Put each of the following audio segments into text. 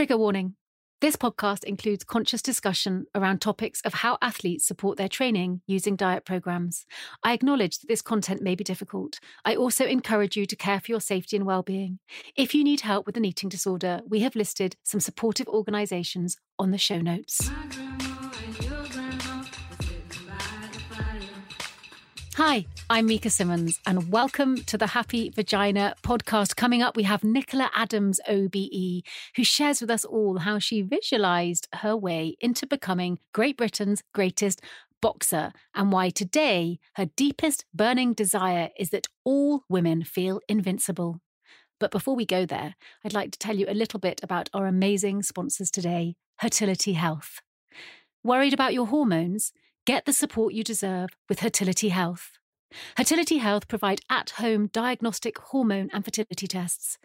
Trigger warning. This podcast includes conscious discussion around topics of how athletes support their training using diet programs. I acknowledge that this content may be difficult. I also encourage you to care for your safety and well-being. If you need help with an eating disorder, we have listed some supportive organizations on the show notes. Hi, I'm Mika Simmons, and welcome to the Happy Vagina podcast. Coming up, we have Nicola Adams, OBE, who shares with us all how she visualized her way into becoming Great Britain's greatest boxer and why today her deepest burning desire is that all women feel invincible. But before we go there, I'd like to tell you a little bit about our amazing sponsors today, Hertility Health. Worried about your hormones? Get the support you deserve with Hertility Health. Hertility Health provide at-home diagnostic hormone and fertility tests.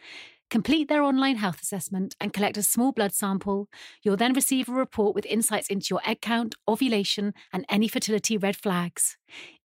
Complete their online health assessment and collect a small blood sample. You'll then receive a report with insights into your egg count, ovulation, and any fertility red flags.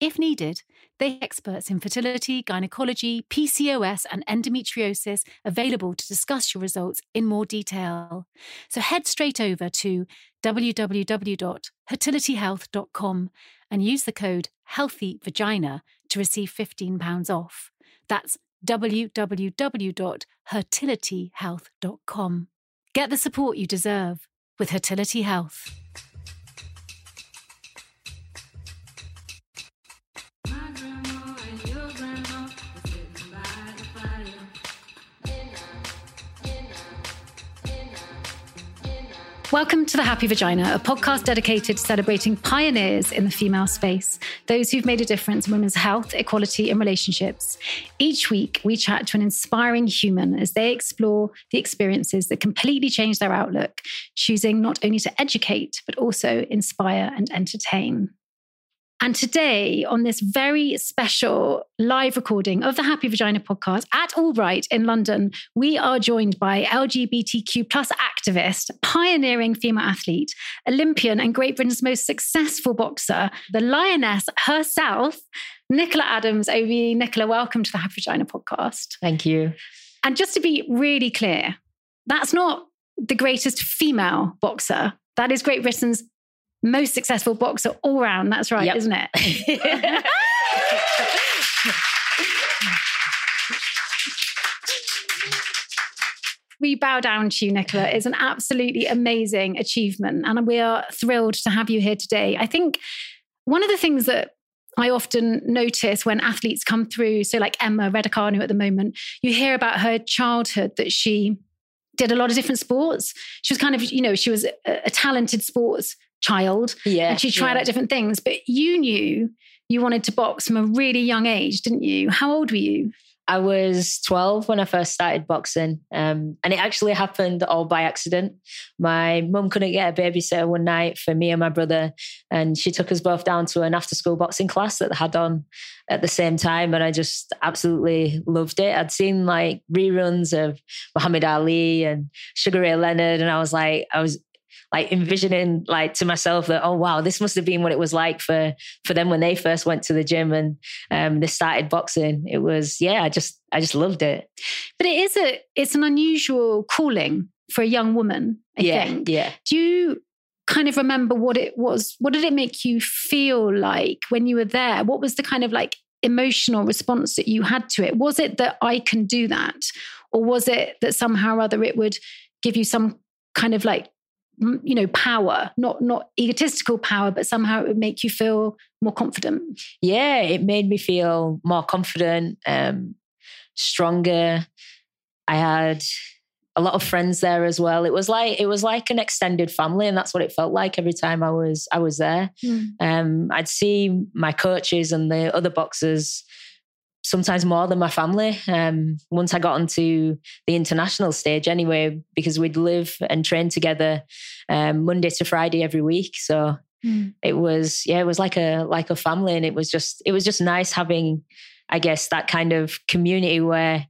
If needed, they have experts in fertility, gynecology, PCOS, and endometriosis available to discuss your results in more detail. So head straight over to www.hertilityhealth.com and use the code HEALTHYVAGINA to receive £15 off. That's www.hertilityhealth.com. Get the support you deserve with Hertility Health. Welcome to The Happy Vagina, a podcast dedicated to celebrating pioneers in the female space, those who've made a difference in women's health, equality, and relationships. Each week, we chat to an inspiring human as they explore the experiences that completely change their outlook, choosing not only to educate, but also inspire and entertain. And today, on this very special live recording of the Happy Vagina podcast at AllBright in London, we are joined by LGBTQ plus activist, pioneering female athlete, Olympian, and Great Britain's most successful boxer, the lioness herself, Nicola Adams. OBE, Nicola, welcome to the Happy Vagina podcast. Thank you. And just to be really clear, that's not the greatest female boxer. That is Great Britain's most successful boxer all round. That's right, Yep. isn't it? we bow down to you, Nicola. It's an absolutely amazing achievement. And we are thrilled to have you here today. I think one of the things that I often notice when athletes come through, so like Emma Raducanu at the moment, you hear about her childhood that she did a lot of different sports. She was kind of, you know, she was a, a talented sports child Yeah. and she tried yeah. out different things. But you knew you wanted to box from a really young age, didn't you? How old were you? I was 12 when I first started boxing. Um, and it actually happened all by accident. My mum couldn't get a babysitter one night for me and my brother. And she took us both down to an after school boxing class that they had on at the same time. And I just absolutely loved it. I'd seen like reruns of Muhammad Ali and Sugar Ray Leonard. And I was like, I was like envisioning like to myself that oh wow this must have been what it was like for for them when they first went to the gym and um they started boxing it was yeah i just i just loved it But it is a it's an unusual calling for a young woman, I yeah think. yeah Do you kind of remember what it was? What did it make you feel like when you were there? What was the kind of like emotional response that you had to it? Was it that I can do that? Or was it that somehow or other it would give you some kind of like you know power not not egotistical power but somehow it would make you feel more confident. Yeah it made me feel more confident um stronger. I had a lot of friends there as well. It was like it was like an extended family and that's what it felt like every time i was i was there. Um i'd see my coaches and the other boxers sometimes more than my family. Um, once I got onto the international stage, anyway, because we'd live and train together um, Monday to Friday every week. So mm. it was, yeah, it was like a like a family, and it was just it was just nice having, I guess, that kind of community where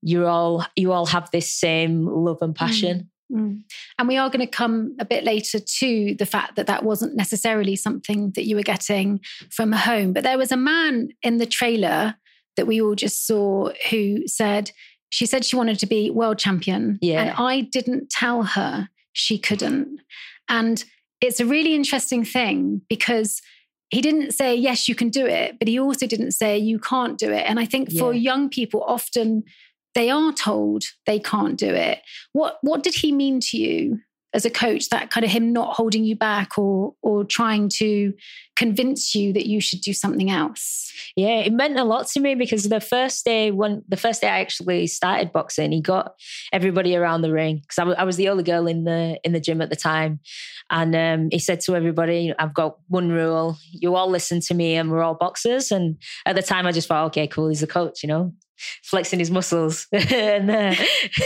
you all you all have this same love and passion. Mm. Mm. And we are going to come a bit later to the fact that that wasn't necessarily something that you were getting from home. But there was a man in the trailer that we all just saw who said, she said she wanted to be world champion. Yeah. And I didn't tell her she couldn't. And it's a really interesting thing because he didn't say, yes, you can do it, but he also didn't say, you can't do it. And I think for yeah. young people, often they are told they can't do it. What what did he mean to you as a coach? That kind of him not holding you back or or trying to convince you that you should do something else. Yeah, it meant a lot to me because the first day when the first day I actually started boxing, he got everybody around the ring because I, w- I was the only girl in the in the gym at the time, and um, he said to everybody, "I've got one rule: you all listen to me, and we're all boxers." And at the time, I just thought, "Okay, cool, he's a coach," you know flexing his muscles. and, uh,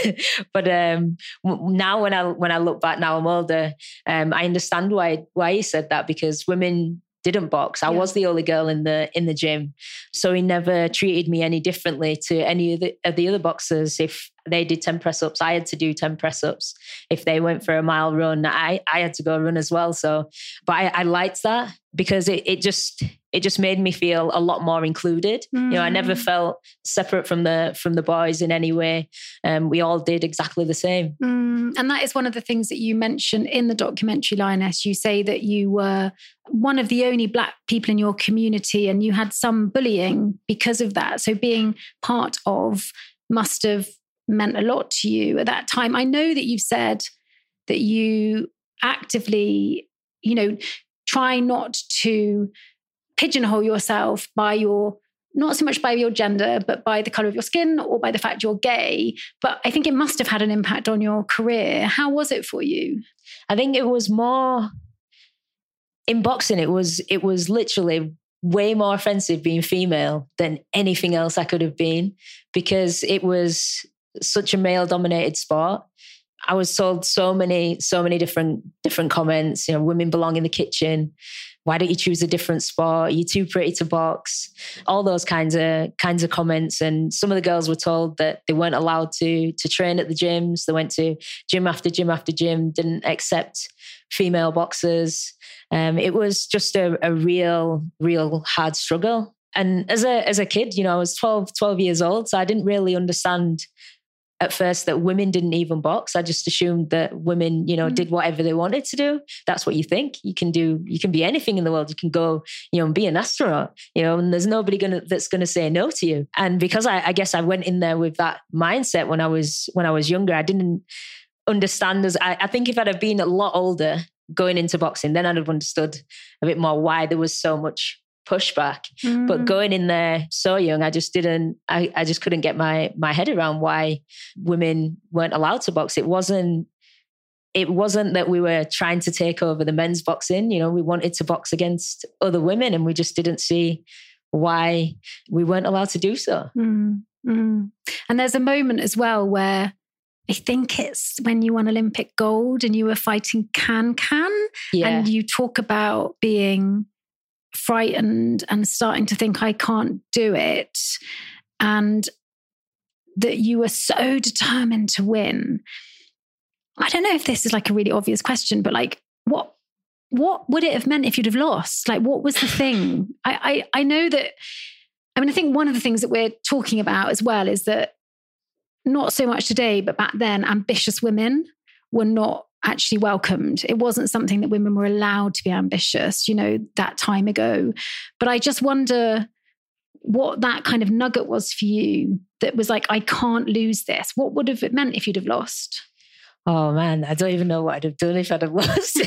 but um, now when I when I look back, now I'm older, um, I understand why why he said that because women didn't box. I yeah. was the only girl in the in the gym, so he never treated me any differently to any of the, of the other boxers. If they did ten press ups, I had to do ten press ups. If they went for a mile run, I I had to go run as well. So, but I, I liked that because it it just it just made me feel a lot more included. Mm. You know, I never mm. felt separate from the from the boys in any way. Um, we all did exactly the same. Mm. And that is one of the things that you mention in the documentary, Lioness. You say that you were one of the only black people in your community, and you had some bullying because of that. So being part of must have meant a lot to you at that time. I know that you've said that you actively, you know, try not to pigeonhole yourself by your not so much by your gender, but by the color of your skin or by the fact you're gay. But I think it must have had an impact on your career. How was it for you? I think it was more in boxing, it was it was literally way more offensive being female than anything else I could have been because it was such a male dominated sport. I was told so many, so many different different comments. You know, women belong in the kitchen why don't you choose a different sport? You're you too pretty to box? All those kinds of kinds of comments. And some of the girls were told that they weren't allowed to to train at the gyms. They went to gym after gym after gym, didn't accept female boxers. Um, it was just a, a real, real hard struggle. And as a as a kid, you know, I was 12, 12 years old, so I didn't really understand at first that women didn't even box. I just assumed that women, you know, mm. did whatever they wanted to do. That's what you think. You can do, you can be anything in the world. You can go, you know, and be an astronaut, you know, and there's nobody gonna that's gonna say no to you. And because I, I guess I went in there with that mindset when I was when I was younger, I didn't understand as I, I think if I'd have been a lot older going into boxing, then I'd have understood a bit more why there was so much pushback. Mm. But going in there so young, I just didn't, I, I just couldn't get my my head around why women weren't allowed to box. It wasn't it wasn't that we were trying to take over the men's boxing. You know, we wanted to box against other women and we just didn't see why we weren't allowed to do so. Mm. Mm. And there's a moment as well where I think it's when you won Olympic gold and you were fighting Cancan. Yeah. And you talk about being frightened and starting to think I can't do it, and that you were so determined to win. I don't know if this is like a really obvious question, but like, what what would it have meant if you'd have lost? Like, what was the thing? I, I, I know that. I mean, I think one of the things that we're talking about as well is that not so much today, but back then, ambitious women were not actually welcomed. It wasn't something that women were allowed to be ambitious, you know, that time ago. But I just wonder what that kind of nugget was for you that was like, I can't lose this. What would have it meant if you'd have lost? Oh man, I don't even know what I'd have done if I'd have lost.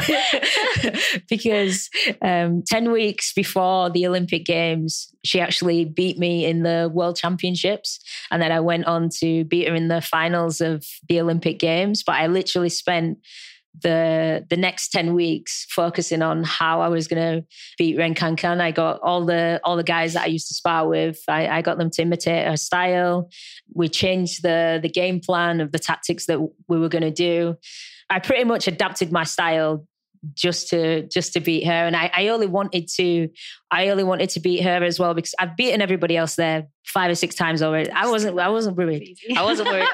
because um, 10 weeks before the Olympic Games, she actually beat me in the World Championships. And then I went on to beat her in the finals of the Olympic Games. But I literally spent the the next 10 weeks focusing on how I was going to beat Ren Cancan. I got all the all the guys that I used to spar with. I, I got them to imitate her style. We changed the the game plan of the tactics that we were going to do. I pretty much adapted my style just to just to beat her and I, I only wanted to I only wanted to beat her as well because I've beaten everybody else there five or six times already. I wasn't I wasn't worried. I wasn't worried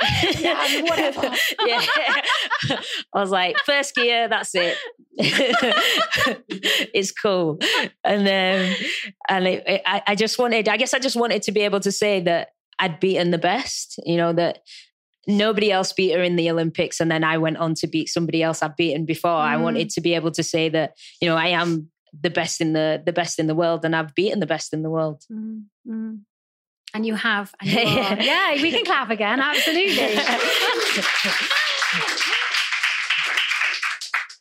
yeah, whatever. yeah. I was like, first gear, that's it. it's cool. And then, and it, it, I, I just wanted, I guess I just wanted to be able to say that I'd beaten the best, you know, that nobody else beat her in the Olympics. And then I went on to beat somebody else I've beaten before. Mm. I wanted to be able to say that, you know, I am the best in the the best in the world and I've beaten the best in the world. Mm. And you have. And you yeah, we can clap again. Absolutely.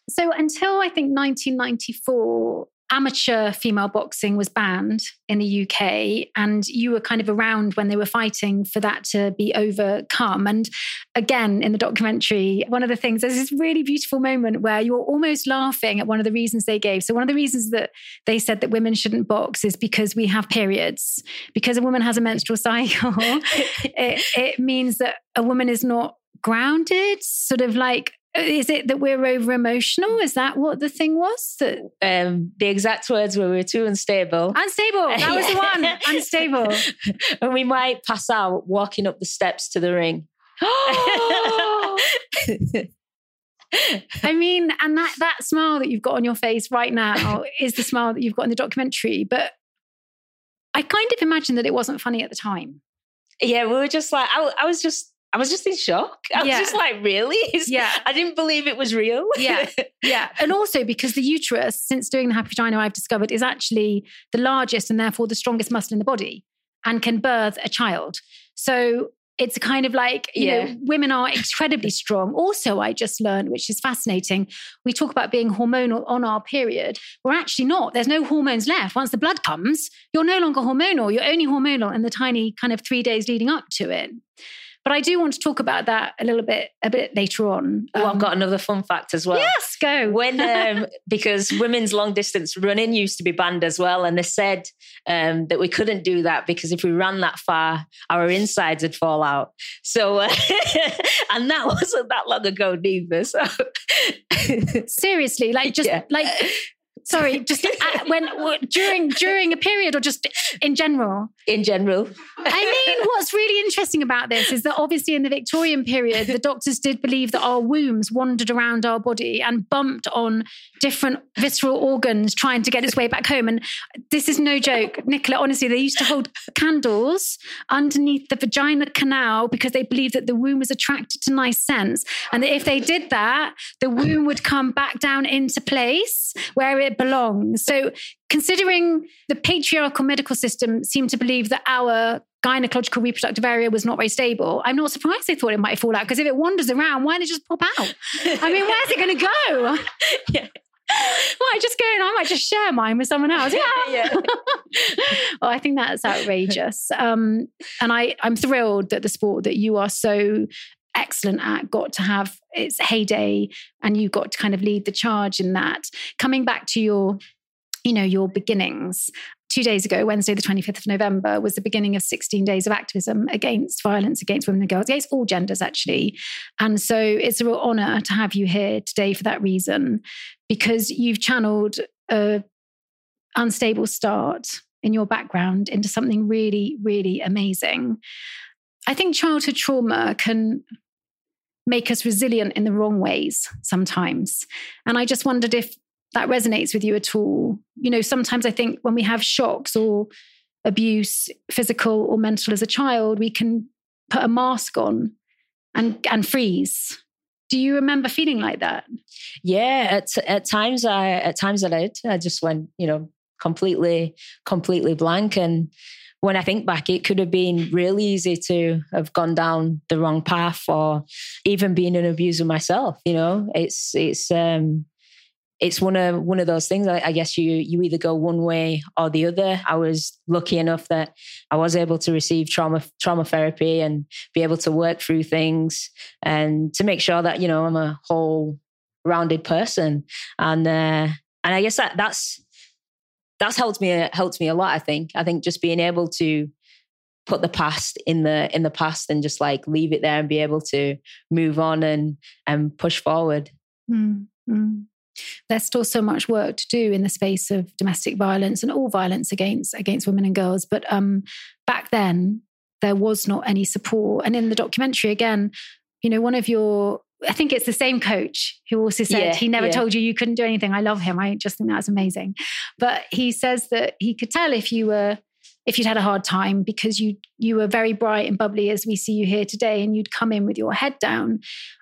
so until I think 1994, amateur female boxing was banned in the UK, and you were kind of around when they were fighting for that to be overcome. And again, in the documentary, one of the things, there's this really beautiful moment where you're almost laughing at one of the reasons they gave. So, one of the reasons that they said that women shouldn't box is because we have periods. Because a woman has a menstrual cycle, it, it means that a woman is not grounded, sort of like is it that we're over emotional? Is that what the thing was? That um, the exact words were we were too unstable. Unstable. That was the one. Unstable. and we might pass out walking up the steps to the ring. I mean, and that that smile that you've got on your face right now is the smile that you've got in the documentary. But I kind of imagine that it wasn't funny at the time. Yeah, we were just like I, I was just I was just in shock. I yeah. was just like, really? yeah. I didn't believe it was real. yeah. Yeah. And also because the uterus, since doing the happy vagina, I've discovered is actually the largest and therefore the strongest muscle in the body and can birth a child. So it's kind of like, you yeah. know, women are incredibly strong. Also, I just learned, which is fascinating, we talk about being hormonal on our period. We're actually not. There's no hormones left. Once the blood comes, you're no longer hormonal. You're only hormonal in the tiny kind of three days leading up to it. But I do want to talk about that a little bit a bit later on. Oh, um, I've got another fun fact as well. Yes, go. When um, because women's long distance running used to be banned as well, and they said um, that we couldn't do that because if we ran that far, our insides would fall out. So, uh, and that wasn't that long ago, neither. So, seriously, like just yeah. like Sorry, just at, when during during a period or just in general? In general. I mean, what's really interesting about this is that obviously in the Victorian period, the doctors did believe that our wombs wandered around our body and bumped on different visceral organs trying to get its way back home. And this is no joke, Nicola. Honestly, they used to hold candles underneath the vagina canal because they believed that the womb was attracted to nice scents, and that if they did that, the womb would come back down into place where it belongs. So, considering the patriarchal medical system seemed to believe that our gynecological reproductive area was not very stable, I'm not surprised they thought it might fall out because if it wanders around, why don't it just pop out? I mean, where's it going to go? yeah. might just go and I might just share mine with someone else. Yeah. yeah. well, I think that's outrageous. Um, and I, I'm thrilled that the sport that you are so excellent at got to have its heyday and you got to kind of lead the charge in that. Coming back to your, you know, your beginnings, two days ago, Wednesday, the 25th of November, was the beginning of 16 days of activism against violence against women and girls, against all genders, actually. And so it's a real honor to have you here today for that reason, because you've channeled a unstable start in your background into something really, really amazing. I think childhood trauma can make us resilient in the wrong ways sometimes. And I just wondered if that resonates with you at all. You know, sometimes I think when we have shocks or abuse, physical or mental as a child, we can put a mask on and and freeze. Do you remember feeling like that? Yeah, at at times I at times I did. I just went, you know, completely completely blank and when I think back, it could have been really easy to have gone down the wrong path or even being an abuser myself. You know, it's, it's, um, it's one of one of those things. I, I, guess you you either go one way or the other. I was lucky enough that I was able to receive trauma trauma therapy and be able to work through things and to make sure that you know I'm a whole rounded person, and uh, and I guess that that's that's helped me helped me a lot. I think I think just being able to put the past in the in the past and just like leave it there and be able to move on and and push forward. Mm-hmm. There's still so much work to do in the space of domestic violence and all violence against against women and girls. But um, back then, there was not any support. And in the documentary, again, you know, one of your I think it's the same coach who also said yeah, he never yeah. told you you couldn't do anything. I love him. I just think that's amazing. But he says that he could tell if you were if you'd had a hard time because you you were very bright and bubbly as we see you here today and you'd come in with your head down.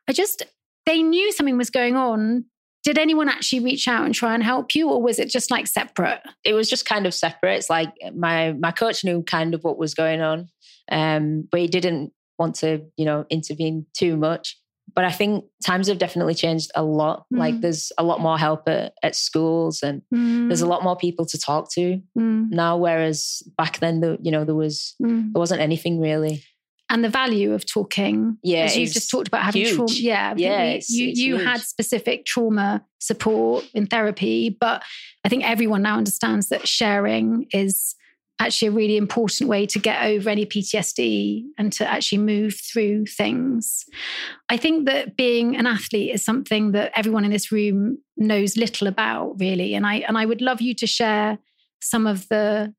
I just they knew something was going on. Did anyone actually reach out and try and help you or was it just like separate? It was just kind of separate. It's like my my coach knew kind of what was going on. Um, but he didn't want to, you know, intervene too much but I think times have definitely changed a lot. Mm. Like there's a lot more help at, at schools and mm. there's a lot more people to talk to mm. now. Whereas back then, the, you know, there was, mm. there wasn't anything really. And the value of talking, yeah, as you've just talked about having huge. trauma. Yeah, yeah, we, you you had specific trauma support in therapy, but I think everyone now understands that sharing is actually a really important way to get over any PTSD and to actually move through things. I think that being an athlete is something that everyone in this room knows little about really. And I and I would love you to share some of the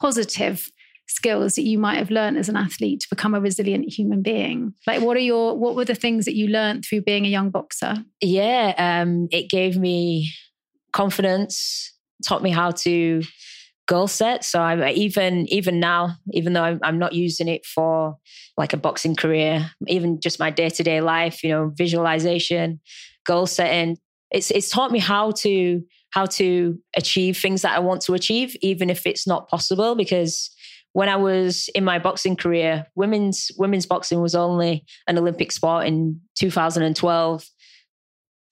positive skills that you might have learned as an athlete to become a resilient human being. Like what are your what were the things that you learned through being a young boxer? Yeah um it gave me confidence taught me how to goal set. So I'm even even now, even though I'm, I'm not using it for like a boxing career, even just my day to day life, you know, visualization, goal setting. It's it's taught me how to how to achieve things that I want to achieve, even if it's not possible. Because when I was in my boxing career, women's women's boxing was only an Olympic sport in 2012.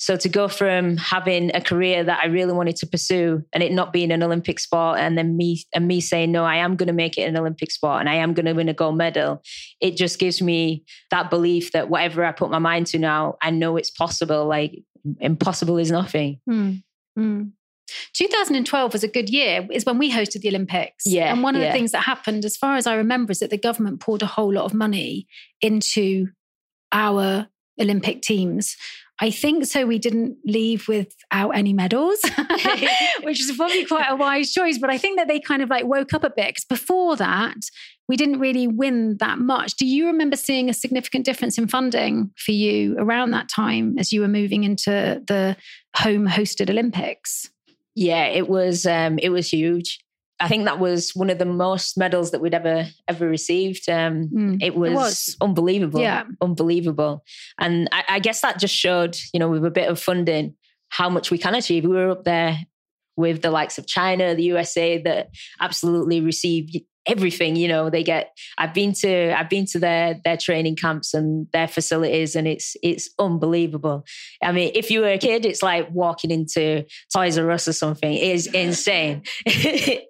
So to go from having a career that I really wanted to pursue and it not being an Olympic sport, and then me and me saying, no, I am going to make it an Olympic sport and I am going to win a gold medal, it just gives me that belief that whatever I put my mind to now, I know it's possible. Like impossible is nothing. Mm. Mm. 2012 was a good year, is when we hosted the Olympics. Yeah. And one of yeah. the things that happened, as far as I remember, is that the government poured a whole lot of money into our Olympic teams. I think so. We didn't leave without any medals, which is probably quite a wise choice. But I think that they kind of like woke up a bit because before that, we didn't really win that much. Do you remember seeing a significant difference in funding for you around that time as you were moving into the home hosted Olympics? Yeah, it was um, it was huge. I think that was one of the most medals that we'd ever ever received. Um, mm, it, was it, was unbelievable, yeah, unbelievable. And I, I, guess that just showed, you know, with a bit of funding, how much we can achieve. We were up there with the likes of China, the USA, that absolutely received everything you know they get i've been to i've been to their their training camps and their facilities and it's it's unbelievable. I mean if you were a kid it's like walking into toys r us or something. It is insane.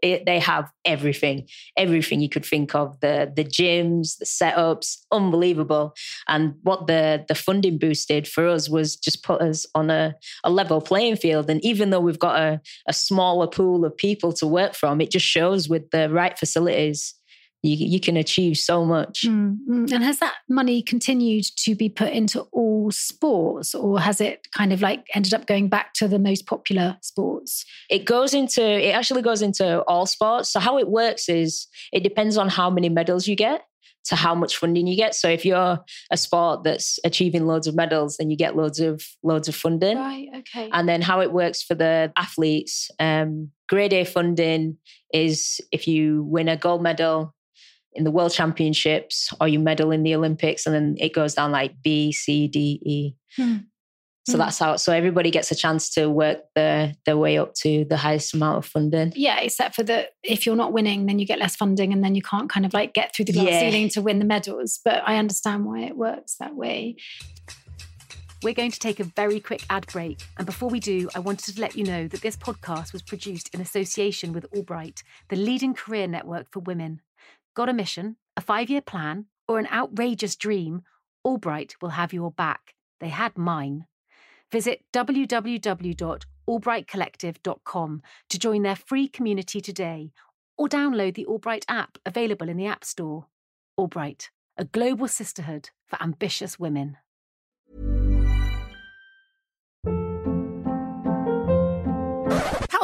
It, they have everything everything you could think of. The the gyms the setups unbelievable. And what the the funding boosted for us was just put us on a, a level playing field. And even though we've got a, a smaller pool of people to work from it just shows with the right facilities is you, you can achieve so much. Mm-hmm. And has that money continued to be put into all sports or has it kind of like ended up going back to the most popular sports? It goes into, it actually goes into all sports. So how it works is it depends on how many medals you get to how much funding you get. So if you're a sport that's achieving loads of medals, then you get loads of loads of funding. Right. Okay. And then how it works for the athletes, um, grade A funding is if you win a gold medal in the world championships or you medal in the Olympics, and then it goes down like B, C, D, E. Hmm. So mm. that's how. So everybody gets a chance to work their their way up to the highest amount of funding. Yeah, except for that, if you're not winning, then you get less funding, and then you can't kind of like get through the glass yeah. ceiling to win the medals. But I understand why it works that way. We're going to take a very quick ad break. And before we do, I wanted to let you know that this podcast was produced in association with AllBright, the leading career network for women. Got a mission, a five year plan, or an outrageous dream? AllBright will have your back. They had mine. Visit www.allbrightcollective.com to join their free community today or download the AllBright app available in the App Store. AllBright, a global sisterhood for ambitious women.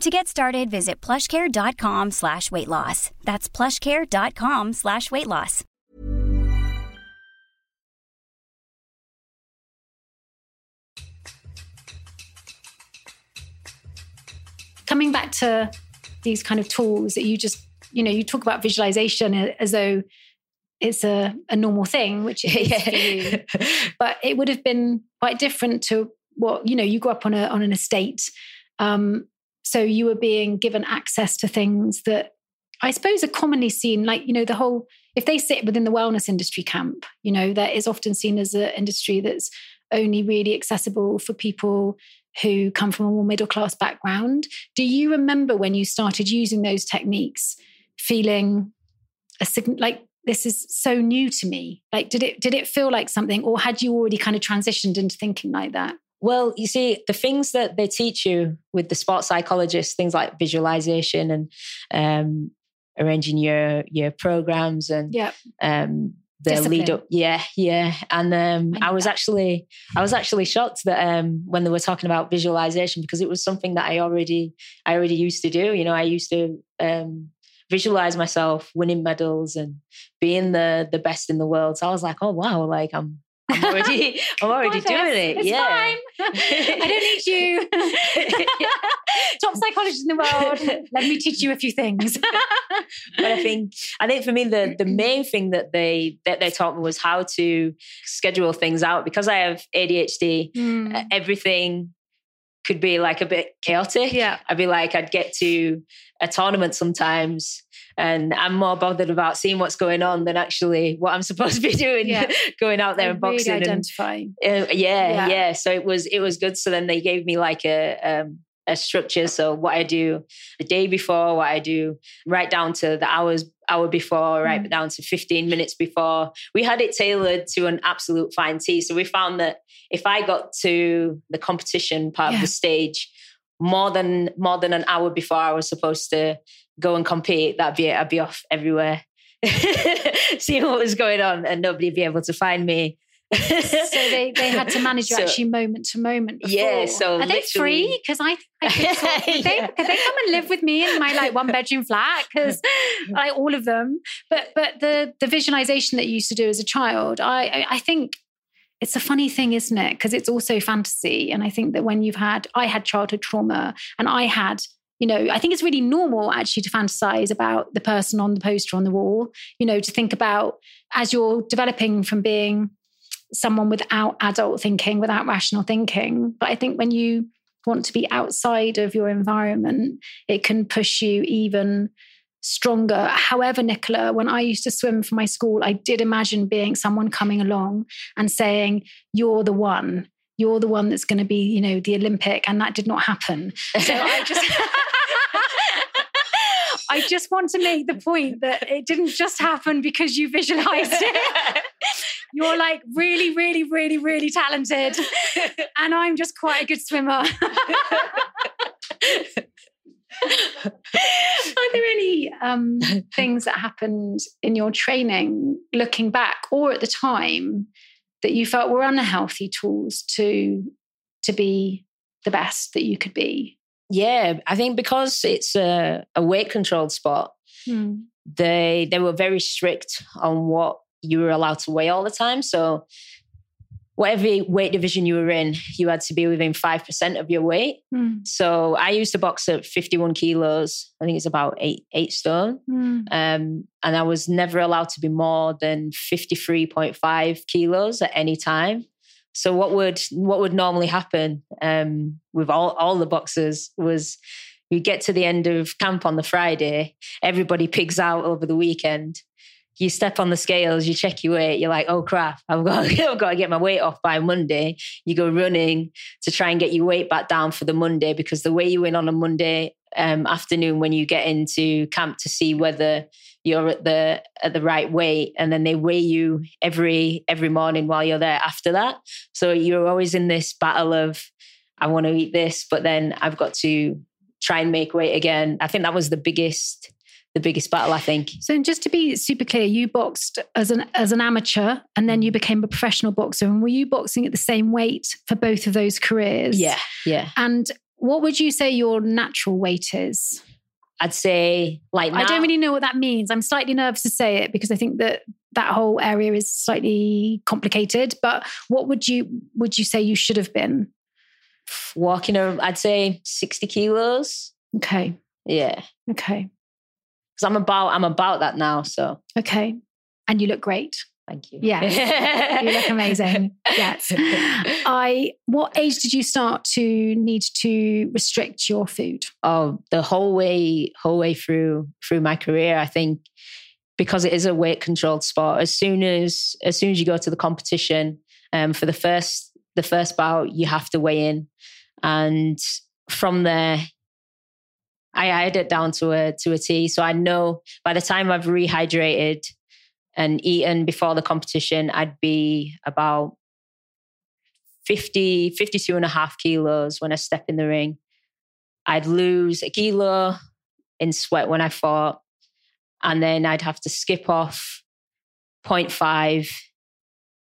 To get started, visit plushcare.com slash weight loss. That's plushcare.com slash weight loss. Coming back to these kind of tools that you just, you know, you talk about visualization as though it's a, a normal thing, which it is for you. But it would have been quite different to what, you know, you grew up on a on an estate. Um, so you were being given access to things that I suppose are commonly seen, like, you know, the whole, if they sit within the wellness industry camp, you know, that is often seen as an industry that's only really accessible for people who come from a more middle class background. Do you remember when you started using those techniques, feeling a like this is so new to me? Like, did it did it feel like something, or had you already kind of transitioned into thinking like that? Well, you see, the things that they teach you with the sports psychologists, things like visualization and um, arranging your your programs and yeah. um, the Discipline. lead up. Yeah, yeah. And um, I I, was that. actually I was actually shocked that um, when they were talking about visualization because it was something that I already I already used to do. You know, I used to um, visualize myself winning medals and being the the best in the world. So I was like, oh wow, like I'm I'm already I'm already doing it. It's yeah. fine. I don't need you. Top psychologist in the world. Let me teach you a few things. but I think I think for me the the main thing that they that they taught me was how to schedule things out because I have ADHD. Mm. Everything could be like a bit chaotic. Yeah. I'd be like I'd get to a tournament sometimes and I'm more bothered about seeing what's going on than actually what I'm supposed to be doing Yeah. going out there I and really boxing and uh, yeah, Yeah. yeah, So it was it was good. So then they gave me like a um, a structure. So what I do the day before, what I do right down to the hours hour before, right Mm. down to fifteen minutes before. We had it tailored to an absolute fine tee. So we found that if I got to the competition part Yeah. of the stage more than more than an hour before I was supposed to go and compete, that'd be it. I'd be off everywhere. Seeing what was going on and nobody'd be able to find me. so they, they had to manage you So- actually moment to moment. Before. Yeah, so are they free? Because I, I could, of- could, they, Yeah. could they come and live with me in my like one bedroom flat? Because like all of them. But but the the visualization that you used to do as a child, I I, I think it's a funny thing, isn't it? Because it's also fantasy, and I think that when you've had, I had childhood trauma, and I had. You know, I think it's really normal actually to fantasize about the person on the poster on the wall. You know, to think about as you're developing from being someone without adult thinking, without rational thinking. But I think when you want to be outside of your environment, it can push you even stronger. However, Nicola, when I used to swim for my school, I did imagine being someone coming along and saying, You're the one. You're the one that's going to be, you know, the Olympic. And that did not happen. So I just. I just want to make the point that it didn't just happen because you visualized it. You're like really, really, really, really talented. And I'm just quite a good swimmer. Are there any um, things that happened in your training, looking back or at the time, that you felt were unhealthy tools to to be the best that you could be? Yeah, I think because it's a, a weight controlled sport, hmm. they they were very strict on what you were allowed to weigh all the time. So whatever weight division you were in, you had to be within 5% of your weight. Mm. So I used to box at 51 kilos. I think it's about eight, eight stone. Mm. Um, and I was never allowed to be more than 53.5 kilos at any time. So what would what would normally happen um, with all, all the boxers was you get to the end of camp on the Friday, everybody pigs out over the weekend. You step on the scales, you check your weight, you're like, oh crap, I've got, I've got to get my weight off by Monday. You go running to try and get your weight back down for the Monday because the way you win on a Monday um, afternoon when you get into camp to see whether you're at the at the right weight, and then they weigh you every every morning while you're there after that. So you're always in this battle of I want to eat this, but then I've got to try and make weight again. I think that was the biggest the biggest battle. I think. So just to be super clear, you boxed as an as an amateur, and then you mm. became a professional boxer. And were you boxing at the same weight for both of those careers? Yeah, yeah. And what would you say your natural weight is? I'd say like I don't really know what that means. I'm slightly nervous to say it because I think that that whole area is slightly complicated. But what would you would you say you should have been? walking around, I'd say 60 kilos. Okay. Yeah. Okay. Because I'm about I'm about that now. So Okay. And you look great. thank you. Yes. you look amazing. Yes. I what age did you start to need to restrict your food? oh, the whole way whole way through through my career, I think because it is a weight controlled sport, as soon as as soon as you go to the competition, um, for the first the first bout, you have to weigh in. And from there, I, had it down to a to a T. So I know by the time I've rehydrated and eaten before the competition, I'd be about 50, 52 and a half kilos when I step in the ring. I'd lose a kilo in sweat when I fought. And then I'd have to skip off 0.5.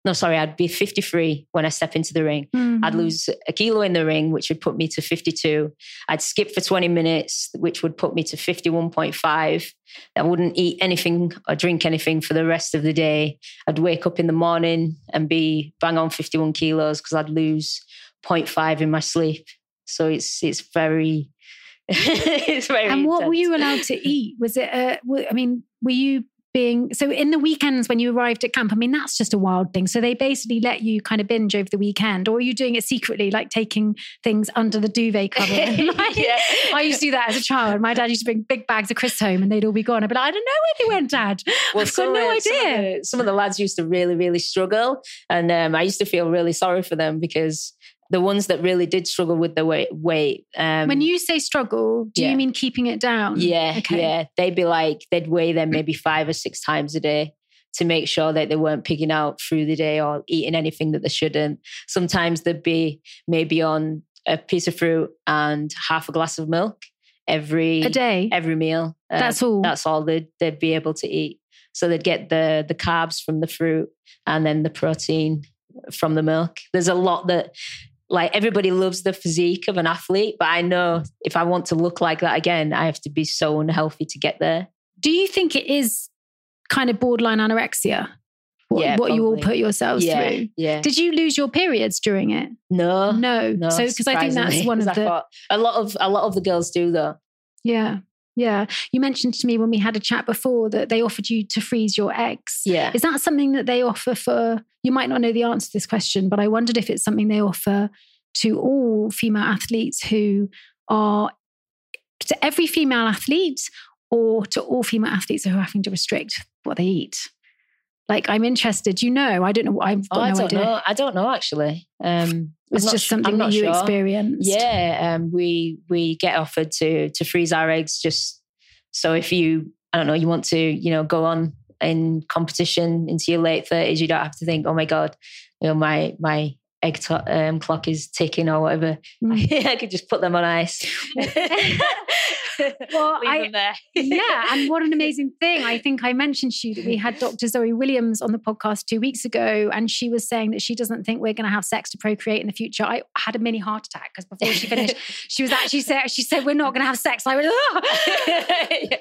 No, sorry, I'd be 53 when I step into the ring. I'd lose a kilo in the ring, which would put me to 52. I'd skip for 20 minutes, which would put me to 51.5. I wouldn't eat anything or drink anything for the rest of the day. I'd wake up in the morning and be bang on 51 kilos because I'd lose 0.5 in my sleep. So it's it's very, it's very. And what were you allowed to eat? Was it uh, w- I mean, were you being so in the weekends when you arrived at camp? I mean, that's just a wild thing. So they basically let you kind of binge over the weekend, or are you doing it secretly, like taking things under the duvet cover? Like, Yeah. I used to do that as a child. My dad used to bring big bags of crisps home, and they'd all be gone. I'd be like, I don't know where they went, Dad. I've got no the- Some of, idea. the, some of the lads used to really, really struggle. And um, I used to feel really sorry for them because the ones that really did struggle with the weight, weight um, When you say struggle, do yeah. you mean keeping it down? yeah, Okay. yeah, they'd be like, they'd weigh them maybe five or six times a day to make sure that they weren't picking out through the day or eating anything that they shouldn't. Sometimes they'd be maybe on a piece of fruit and half a glass of milk every A day. every meal. Uh, That's all? That's all they'd, they'd be able to eat. So they'd get the the carbs from the fruit and then the protein from the milk. There's a lot that like everybody loves the physique of an athlete, but I know if I want to look like that again, I have to be so unhealthy to get there. Do you think it is kind of borderline anorexia? What, Yeah, what you all put yourselves yeah, through? yeah. Did you lose your periods during it? no, No. no. so because I think that's one of I the thought- a lot of a lot of the girls do though. yeah. Yeah. You mentioned to me when we had a chat before that they offered you to freeze your eggs. Yeah. Is that something that they offer for you might not know the answer to this question, but I wondered if it's something they offer to all female athletes who are to every female athlete or to all female athletes who are having to restrict what they eat. Like I'm interested. You know, I don't know. I've got Oh, I no don't idea. know. I don't know actually. Um, It's just I'm something that you sure. experienced. Yeah, um, we we get offered to to freeze our eggs just so if you I don't know you want to you know go on in competition into your late thirties, you don't have to think, oh my god, you know my my egg to- um, clock is ticking or whatever. Mm. I could just put them on ice. Well, Leave I- them there. yeah, and what an amazing thing. I think I mentioned to you that we had Dr. Zoe Williams on the podcast two weeks ago, and she was saying that she doesn't think we're going to have sex to procreate in the future. I had a mini heart attack because before she finished, she was actually said she said we're not going to have sex. I went, "Ugh."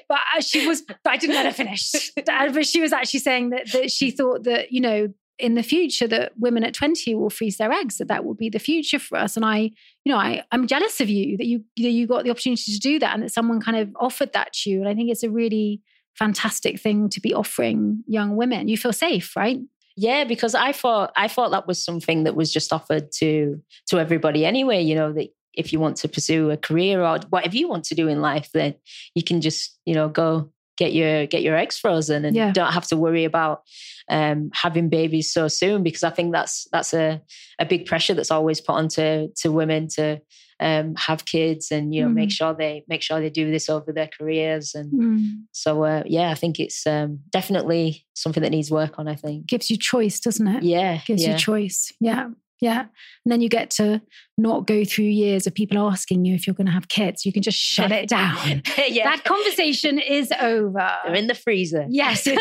but uh, she was, but I didn't let her finish. Uh, but she was actually saying that that she thought that you know in the future that women at 20 will freeze their eggs that that will be the future for us. And i you know i i'm jealous of you that you that you got the opportunity to do that and that someone kind of offered that to you. And i think it's a really fantastic thing to be offering young women. You feel safe right? Yeah because i thought i thought that was something that was just offered to to everybody anyway you know that if you want to pursue a career or whatever you want to do in life then you can just you know go get your get your eggs frozen and yeah. don't have to worry about um, having babies so soon because I think that's that's a, a big pressure that's always put onto to women to um, have kids and you know mm. make sure they make sure they do this over their careers and mm. so uh, yeah I think it's um, definitely something that needs work on I think gives you choice doesn't it yeah gives yeah. you choice yeah yeah. And then you get to not go through years of people asking you if you're going to have kids. You can just shut it down. yeah. That conversation is over. They're in the freezer. Yes. They're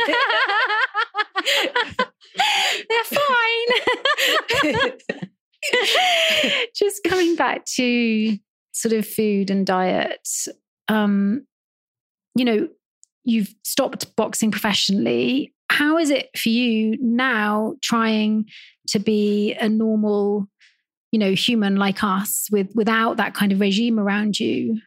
fine. just coming back to sort of food and diet. Um, you know, you've stopped boxing professionally how is it for you now trying to be a normal, you know, human like us with without that kind of regime around you?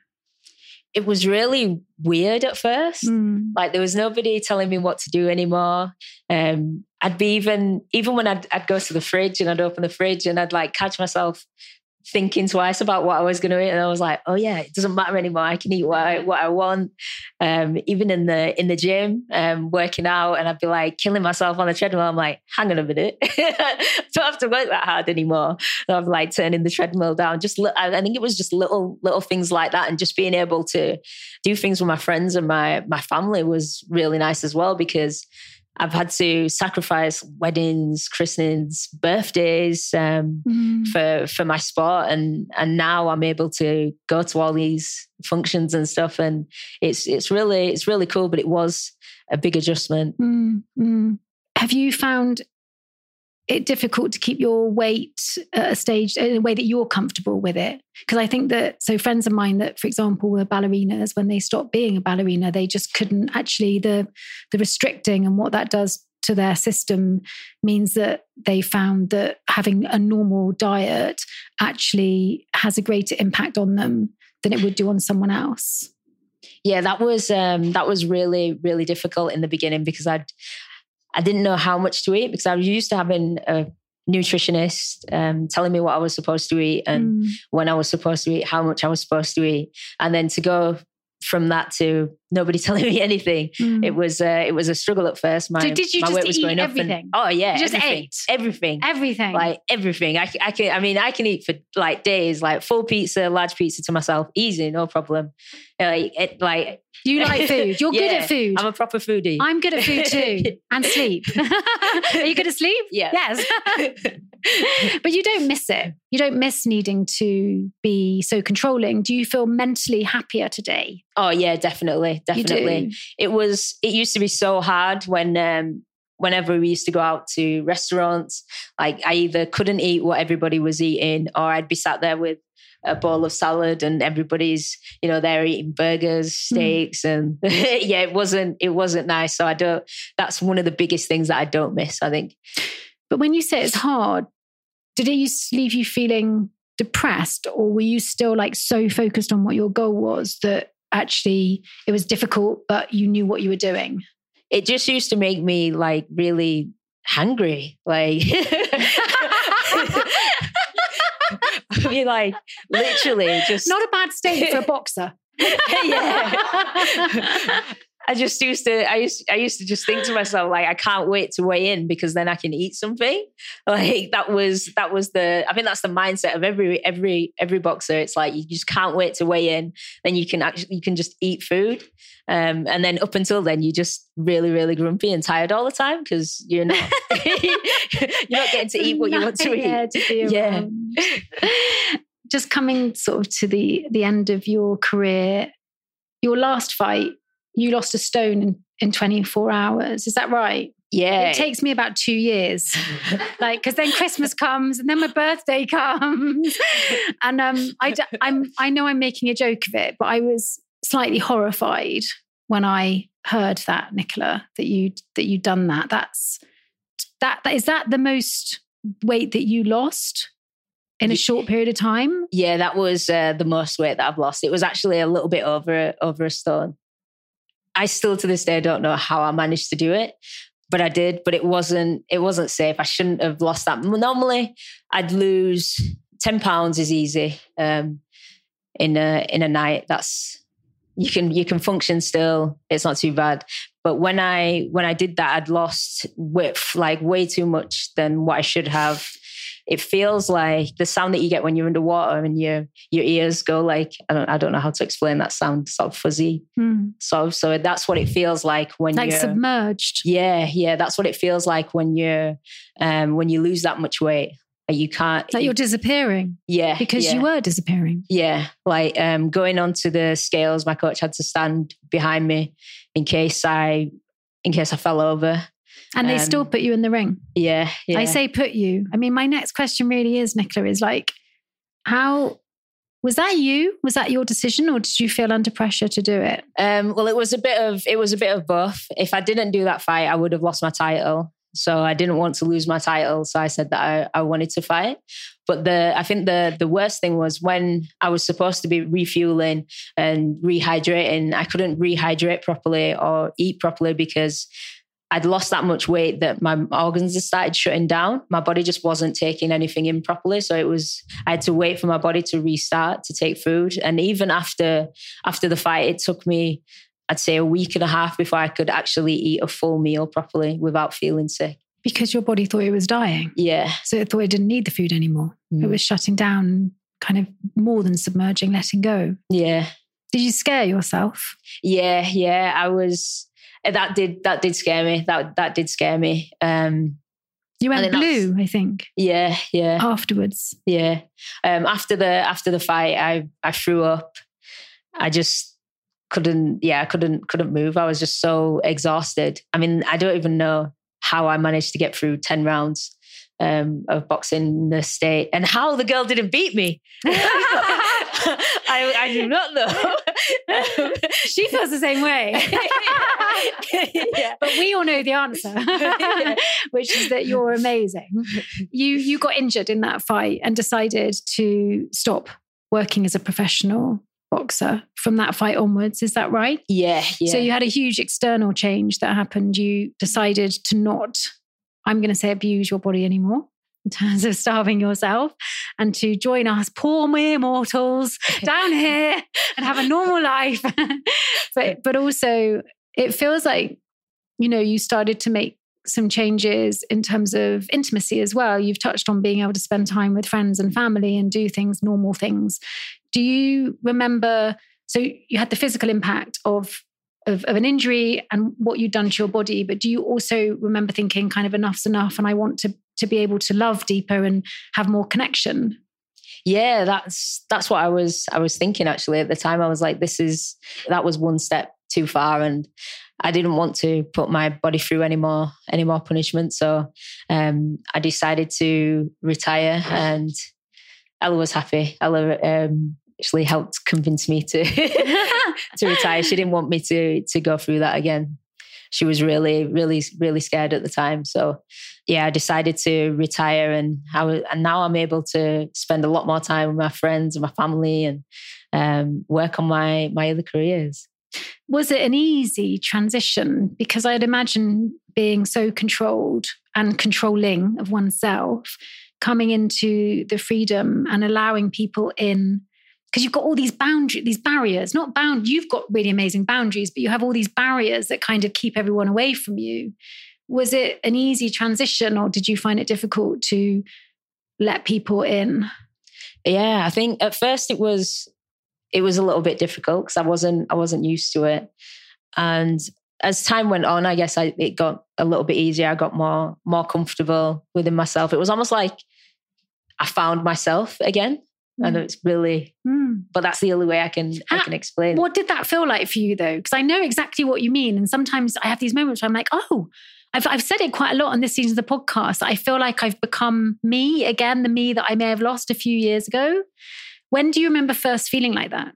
It was really weird at first. Mm. Like there was nobody telling me what to do anymore. Um, I'd be even even when I'd, I'd go to the fridge and I'd open the fridge and I'd like catch myself thinking twice about what I was going to eat, and I was like, "Oh yeah, it doesn't matter anymore. I can eat what I, what I want." Um, even in the in the gym, um, working out, and I'd be like killing myself on the treadmill. I'm like, "Hang on a minute, I don't have to work that hard anymore." So I'm like turning the treadmill down. Just I think it was just little little things like that, and just being able to do things with my friends and my my family was really nice as well because I've had to sacrifice weddings, christenings, birthdays um, mm. for for my sport, and and now I'm able to go to all these functions and stuff, and it's it's really it's really cool. But it was a big adjustment. Mm. Have you found it difficult to keep your weight at a stage in a way that you're comfortable with it. Because i think that so friends of mine that for example were ballerinas when they stopped being a ballerina they just couldn't actually the the restricting and what that does to their system means that they found that having a normal diet actually has a greater impact on them than it would do on someone else. Yeah that was um that was really really difficult in the beginning because i'd I didn't know how much to eat because I was used to having a nutritionist um, telling me what I was supposed to eat and mm. when I was supposed to eat, how much I was supposed to eat, and then to go from that to nobody telling me anything. Mm. It was uh, it was a struggle at first. My, so did you my just eat everything? And, oh yeah, you just everything, ate everything, everything, like everything. I, I can. I mean, I can eat for like days, like full pizza, large pizza to myself, easy, no problem. Like it, like you like food. You're yeah, good at food. I'm a proper foodie. I'm good at food too, and sleep. Are you good at sleep? Yeah. Yes. but you don't miss it. You don't miss needing to be so controlling. Do you feel mentally happier today? Oh yeah, definitely, definitely. It was. It used to be so hard when. um Whenever we used to go out to restaurants, like I either couldn't eat what everybody was eating, or I'd be sat there with a bowl of salad and everybody's you know they're eating burgers hmm. steaks mm. and yeah it wasn't it wasn't nice so i don't that's one of the biggest things that i don't miss i think but when you say it's hard did it used to leave you feeling depressed or were you still like so focused on what your goal was that actually it was difficult but you knew what you were doing it just used to make me like really hungry like I mean, like literally just not a bad state for a boxer. yeah. I just used to I used I used to just think to myself like I can't wait to weigh in because then I can eat something. Like that was that was the I think that's the mindset of every every every boxer. It's like you just can't wait to weigh in. Then you can actually you can just eat food. Um, and then up until then you're just really really grumpy and tired all the time because you're not you're not getting to eat what you want to eat. To yeah. just coming sort of to the the end of your career, your last fight you lost a stone in, in 24 hours. Is that right? Yeah. It takes me about two years. like, because then Christmas comes and then my birthday comes. and um, I, I'm, I know I'm making a joke of it, but I was slightly horrified when I heard that, Nicola, that you that you'd done that. That's that, that is that the most weight that you lost in a short period of time? Yeah, that was uh, the most weight that I've lost. It was actually a little bit over over a stone. I still to this day don't know how I managed to do it, but I did. But it wasn't it wasn't safe. I shouldn't have lost that. Normally, I'd lose ten pounds is easy um, in a in a night. That's you can you can function still. It's not too bad. But when I when I did that, I'd lost width like way too much than what I should have it feels like the sound that you get when you're underwater and your your ears go like I don't I don't know how to explain that sound sort of fuzzy Hmm. so so that's what it feels like when Like you're submerged. yeah yeah that's what it feels like when you're um when you lose that much weight Like, you can't That you're disappearing yeah because yeah. you were disappearing. Yeah, like um, going onto the scales, my coach had to stand behind me in case I, in case I fell over. And they Um, still put you in the ring. Yeah, yeah. I say put you. I mean, my next question really is, Nicola, is like, how was that you? Was that your decision, or did you feel under pressure to do it? Um, well, it was a bit of it was a bit of both. If I didn't do that fight, I would have lost my title. So I didn't want to lose my title. So I said that I, I wanted to fight. But the I think the the worst thing was when I was supposed to be refueling and rehydrating, I couldn't rehydrate properly or eat properly because I'd lost that much weight that my organs had started shutting down. My body just wasn't taking anything in properly. So it was I had to wait for my body to restart to take food. And even after after the fight, it took me, I'd say a week and a half before I could actually eat a full meal properly without feeling sick. Because your body thought it was dying. Yeah. So it thought it didn't need the food anymore. It Mm. was shutting down, kind of more than submerging, letting go. Yeah. Did you scare yourself? Yeah, yeah. I was that did that did scare me. That that did scare me. Um You went that's- blue, I think, yeah, yeah. afterwards. Yeah. Um, after the after the fight, I I threw up. I just couldn't. Yeah, I couldn't couldn't move. I was just so exhausted. I mean, I don't even know how I managed to get through ten rounds um, of boxing in the state, and how the girl didn't beat me. I, I do not know. Um, She feels the same way. yeah. but we all know the answer, which is that you're amazing. You you got injured in that fight and decided to stop working as a professional boxer from that fight onwards. Is that right? Yeah, yeah. So you had a huge external change that happened. You decided to not, I'm going to say, abuse your body anymore in terms of starving yourself and to join us poor mere mortals down here and have a normal life. but but also it feels like, you know, you started to make some changes in terms of intimacy as well. You've touched on being able to spend time with friends and family and do things, normal things. Do you remember? So you had the physical impact of, of of an injury and what you'd done to your body, but do you also remember thinking kind of enough's enough and I want to to be able to love deeper and have more connection? yeah that's that's what i was i was thinking actually at the time. I was like this is that was one step too far and i didn't want to put my body through any more any more punishment. So um i decided to retire and ella was happy. Ella um actually helped convince me to to retire. She didn't want me to to go through that again she was really really really scared at the time so yeah i decided to retire and I was, and now i'm able to spend a lot more time with my friends and my family and um, work on my my other careers was it an easy transition? Because I'd imagine being so controlled and controlling of oneself, coming into the freedom and allowing people in. Because you've got all these boundaries, these barriers, not bound, you've got really amazing boundaries, but you have all these barriers that kind of keep everyone away from you. Was it an easy transition or did you find it difficult to let people in? yeah i think at first it was it was a little bit difficult because i wasn't i wasn't used to it and as time went on i guess I, it got a little bit easier i got more more comfortable within myself it was almost like i found myself again and it's really Hmm. but that's the only way i can i Ah, can explain What did that feel like for you though? Because I know exactly what you mean. And sometimes I have these moments where I'm like, oh, I've, I've said it quite a lot on this season of the podcast. I feel like I've become me again, the me that I may have lost a few years ago. When do you remember first feeling like that?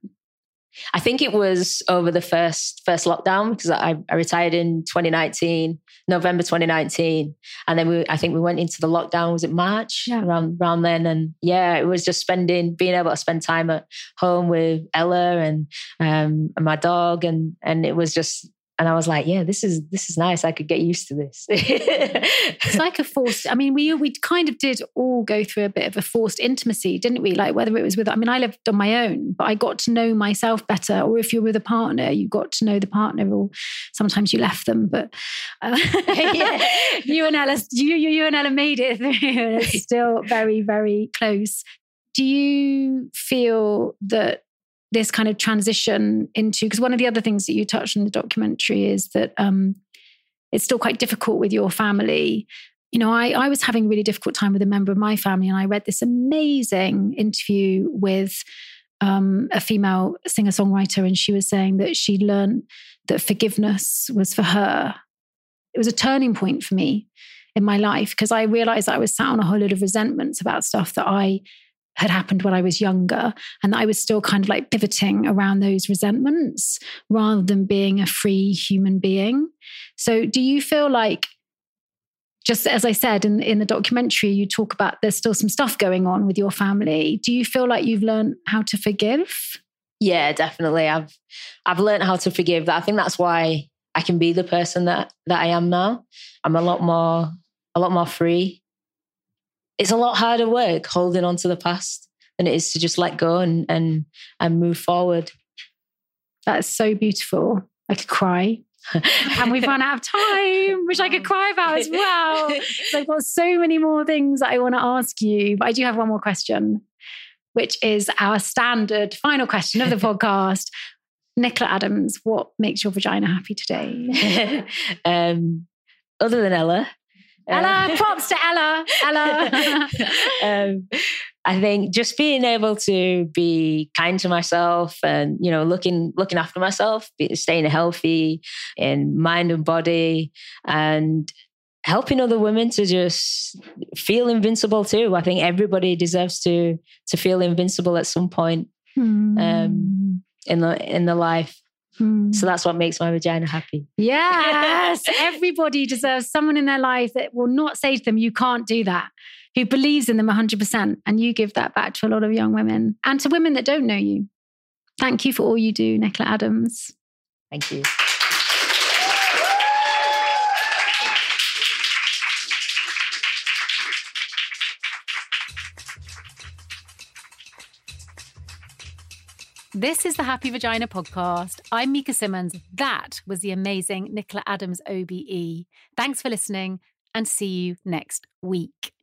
I think it was over the first first lockdown because I, I retired in 2019, November 2019, and then we I think we went into the lockdown. Was it March Yeah. around around then? And yeah, it was just spending being able to spend time at home with Ella and um and my dog, and and it was just. And I was like, "Yeah, this is this is nice. I could get used to this." It's like a forced. I mean, we we kind of did all go through a bit of a forced intimacy, didn't we? Like whether it was with. I mean, I lived on my own, but I got to know myself better. Or if you're with a partner, you got to know the partner. Or sometimes you left them, but uh, you and Ella, you, you you and Ella made it through. And it's still very very close. Do you feel that this kind of transition into because one of the other things that you touched on in the documentary is that um, it's still quite difficult with your family. You know, I, I was having a really difficult time with a member of my family, and I read this amazing interview with um, a female singer songwriter, and she was saying that she learned that forgiveness was for her. It was a turning point for me in my life because I realized I was sat on a whole lot of resentments about stuff that I had happened when I was younger, and that I was still kind of like pivoting around those resentments rather than being a free human being. So, do you feel like, just as I said in, in the documentary, you talk about there's still some stuff going on with your family. Do you feel like you've learned how to forgive? Yeah, definitely. I've I've learned how to forgive. I think that's why I can be the person that that I am now. I'm a lot more a lot more free. It's a lot harder work holding on to the past than it is to just let go and and and move forward. That's so beautiful. I could cry. and we've run out of time, which I could cry about as well. So I've got so many more things that I want to ask you, but I do have one more question, which is our standard final question of the podcast. Nicola Adams, what makes your vagina happy today? um, other than Ella, Ella, uh, props to Ella. Ella. um, I think just being able to be kind to myself and you know looking looking after myself, staying healthy in mind and body, and helping other women to just feel invincible too. I think everybody deserves to to feel invincible at some point Hmm. um, in the in the life. Hmm. So that's what makes my vagina happy. Yes, everybody deserves someone in their life that will not say to them, you can't do that, who believes in them 100%. And you give that back to a lot of young women and to women that don't know you. Thank you for all you do, Nicola Adams. Thank you. This is the Happy Vagina podcast. I'm Mika Simmons. That was the amazing Nicola Adams OBE. Thanks for listening and see you next week.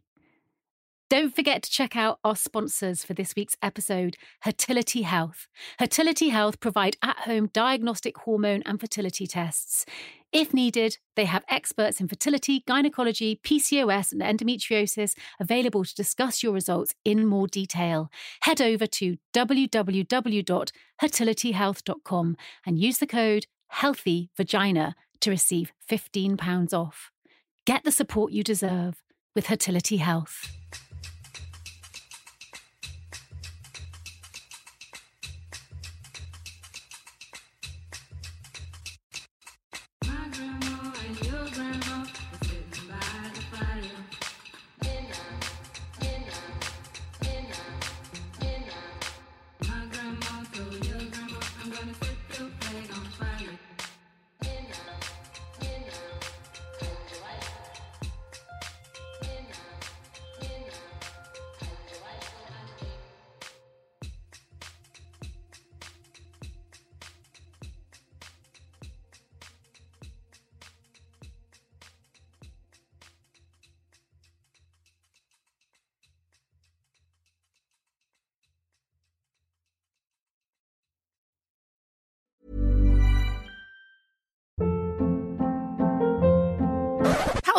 Don't forget to check out our sponsors for this week's episode, Hertility Health. Hertility Health provide at-home diagnostic hormone and fertility tests. If needed, they have experts in fertility, gynecology, PCOS, and endometriosis available to discuss your results in more detail. Head over to www.hertilityhealth.com and use the code HEALTHYVAGINA to receive £15 off. Get the support you deserve with Hertility Health.